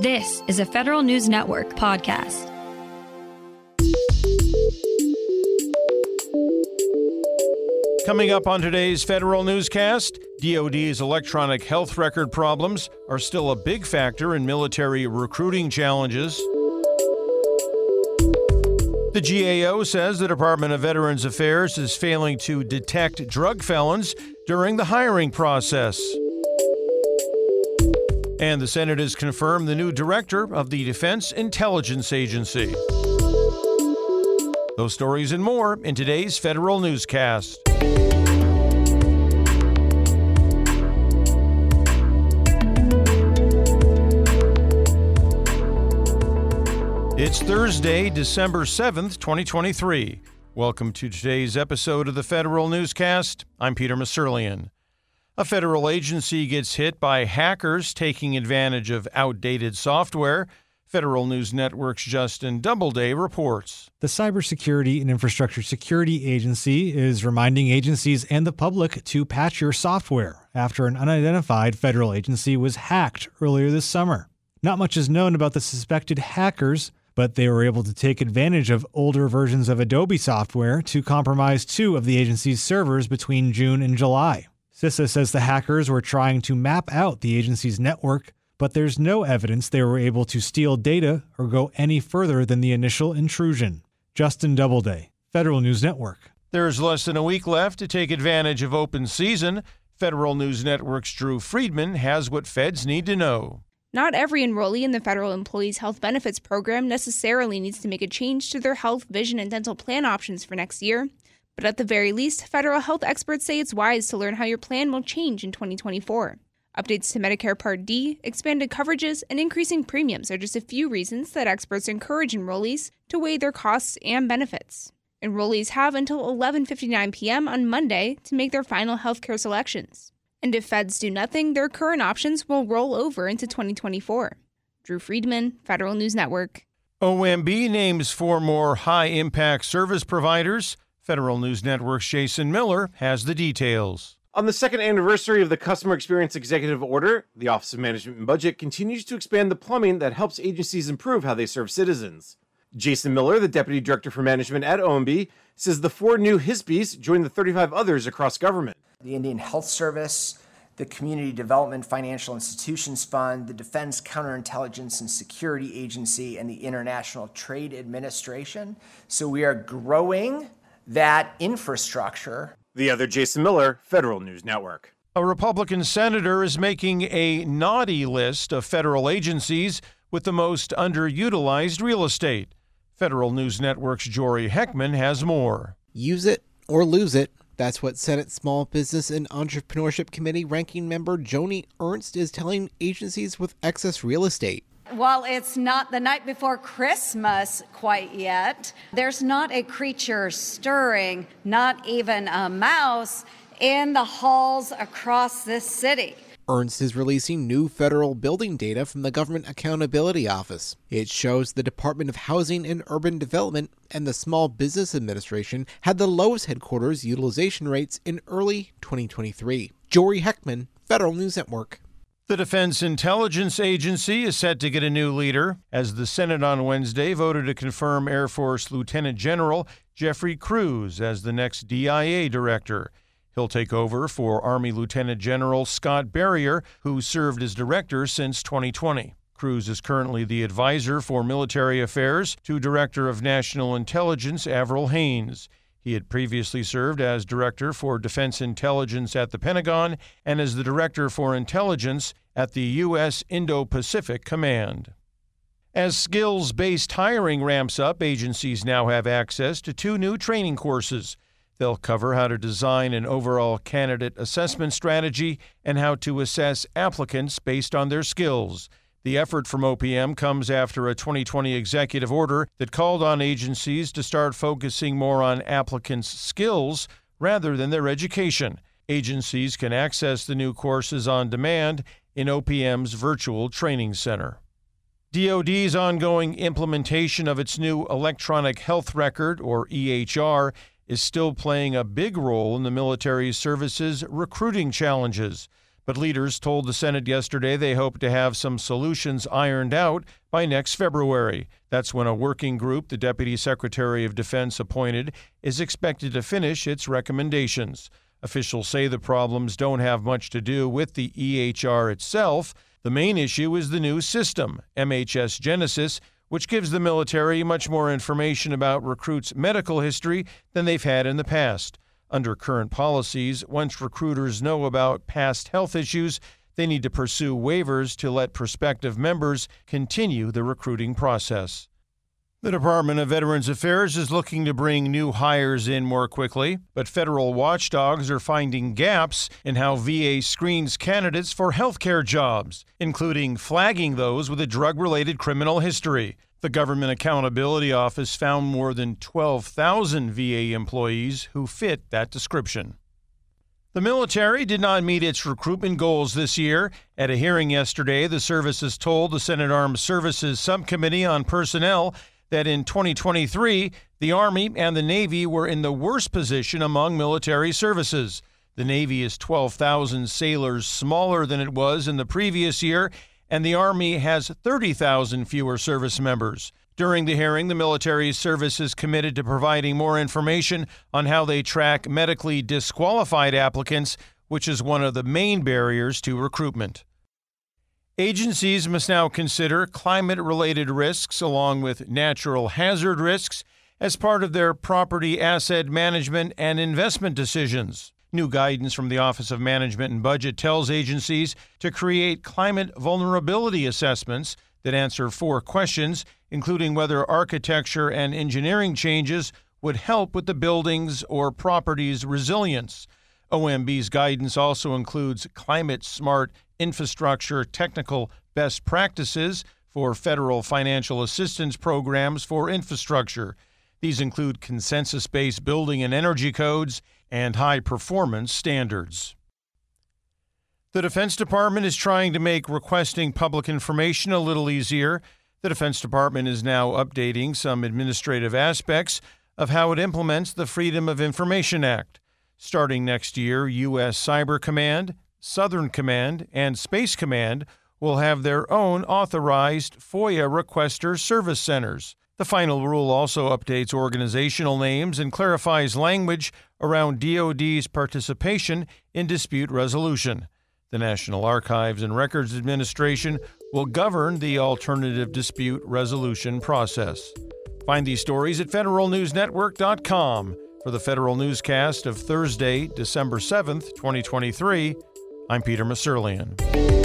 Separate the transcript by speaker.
Speaker 1: This is a Federal News Network podcast.
Speaker 2: Coming up on today's Federal Newscast, DoD's electronic health record problems are still a big factor in military recruiting challenges. The GAO says the Department of Veterans Affairs is failing to detect drug felons during the hiring process. And the Senate has confirmed the new director of the Defense Intelligence Agency. Those stories and more in today's Federal Newscast. It's Thursday, December 7th, 2023. Welcome to today's episode of the Federal Newscast. I'm Peter Musurlian. A federal agency gets hit by hackers taking advantage of outdated software. Federal News Network's Justin Doubleday reports.
Speaker 3: The Cybersecurity and Infrastructure Security Agency is reminding agencies and the public to patch your software after an unidentified federal agency was hacked earlier this summer. Not much is known about the suspected hackers, but they were able to take advantage of older versions of Adobe software to compromise two of the agency's servers between June and July. CISA says the hackers were trying to map out the agency's network, but there's no evidence they were able to steal data or go any further than the initial intrusion. Justin Doubleday, Federal News Network.
Speaker 2: There's less than a week left to take advantage of open season. Federal News Network's Drew Friedman has what feds need to know.
Speaker 4: Not every enrollee in the Federal Employees Health Benefits Program necessarily needs to make a change to their health, vision, and dental plan options for next year. But at the very least, federal health experts say it's wise to learn how your plan will change in 2024. Updates to Medicare Part D, expanded coverages, and increasing premiums are just a few reasons that experts encourage enrollees to weigh their costs and benefits. Enrollees have until 11:59 p.m. on Monday to make their final healthcare selections. And if feds do nothing, their current options will roll over into 2024. Drew Friedman, Federal News Network.
Speaker 2: OMB names four more high impact service providers. Federal News Network's Jason Miller has the details.
Speaker 5: On the second anniversary of the Customer Experience Executive Order, the Office of Management and Budget continues to expand the plumbing that helps agencies improve how they serve citizens. Jason Miller, the Deputy Director for Management at OMB, says the four new HISPs join the 35 others across government.
Speaker 6: The Indian Health Service, the Community Development Financial Institutions Fund, the Defense Counterintelligence and Security Agency, and the International Trade Administration. So we are growing that infrastructure.
Speaker 5: The other Jason Miller, Federal News Network.
Speaker 2: A Republican senator is making a naughty list of federal agencies with the most underutilized real estate. Federal News Network's Jory Heckman has more.
Speaker 7: Use it or lose it. That's what Senate Small Business and Entrepreneurship Committee ranking member Joni Ernst is telling agencies with excess real estate.
Speaker 8: While it's not the night before Christmas quite yet, there's not a creature stirring, not even a mouse, in the halls across this city.
Speaker 7: Ernst is releasing new federal building data from the Government Accountability Office. It shows the Department of Housing and Urban Development and the Small Business Administration had the lowest headquarters utilization rates in early 2023. Jory Heckman, Federal News Network.
Speaker 2: The Defense Intelligence Agency is set to get a new leader as the Senate on Wednesday voted to confirm Air Force Lieutenant General Jeffrey Kruse as the next DIA director. He'll take over for Army Lieutenant General Scott Berrier, who served as director since 2020. Kruse is currently the advisor for military affairs to Director of National Intelligence Avril Haines. He had previously served as Director for Defense Intelligence at the Pentagon and as the Director for Intelligence at the U.S. Indo Pacific Command. As skills based hiring ramps up, agencies now have access to two new training courses. They'll cover how to design an overall candidate assessment strategy and how to assess applicants based on their skills. The effort from OPM comes after a 2020 executive order that called on agencies to start focusing more on applicants' skills rather than their education. Agencies can access the new courses on demand in OPM's virtual training center. DoD's ongoing implementation of its new electronic health record, or EHR, is still playing a big role in the military services recruiting challenges. But leaders told the Senate yesterday they hope to have some solutions ironed out by next February. That's when a working group the Deputy Secretary of Defense appointed is expected to finish its recommendations. Officials say the problems don't have much to do with the EHR itself. The main issue is the new system, MHS Genesis, which gives the military much more information about recruits' medical history than they've had in the past. Under current policies, once recruiters know about past health issues, they need to pursue waivers to let prospective members continue the recruiting process. The Department of Veterans Affairs is looking to bring new hires in more quickly, but federal watchdogs are finding gaps in how VA screens candidates for healthcare jobs, including flagging those with a drug related criminal history. The Government Accountability Office found more than 12,000 VA employees who fit that description. The military did not meet its recruitment goals this year. At a hearing yesterday, the services told the Senate Armed Services Subcommittee on Personnel that in 2023, the Army and the Navy were in the worst position among military services. The Navy is 12,000 sailors smaller than it was in the previous year and the Army has 30,000 fewer service members. During the hearing, the military service is committed to providing more information on how they track medically disqualified applicants, which is one of the main barriers to recruitment. Agencies must now consider climate related risks along with natural hazard risks as part of their property asset management and investment decisions. New guidance from the Office of Management and Budget tells agencies to create climate vulnerability assessments that answer four questions, including whether architecture and engineering changes would help with the building's or property's resilience. OMB's guidance also includes climate smart infrastructure technical best practices for federal financial assistance programs for infrastructure. These include consensus based building and energy codes and high performance standards. The Defense Department is trying to make requesting public information a little easier. The Defense Department is now updating some administrative aspects of how it implements the Freedom of Information Act. Starting next year, U.S. Cyber Command, Southern Command, and Space Command will have their own authorized FOIA requester service centers. The final rule also updates organizational names and clarifies language around DoD's participation in dispute resolution. The National Archives and Records Administration will govern the alternative dispute resolution process. Find these stories at federalnewsnetwork.com. For the Federal Newscast of Thursday, December 7th, 2023, I'm Peter Musurlian.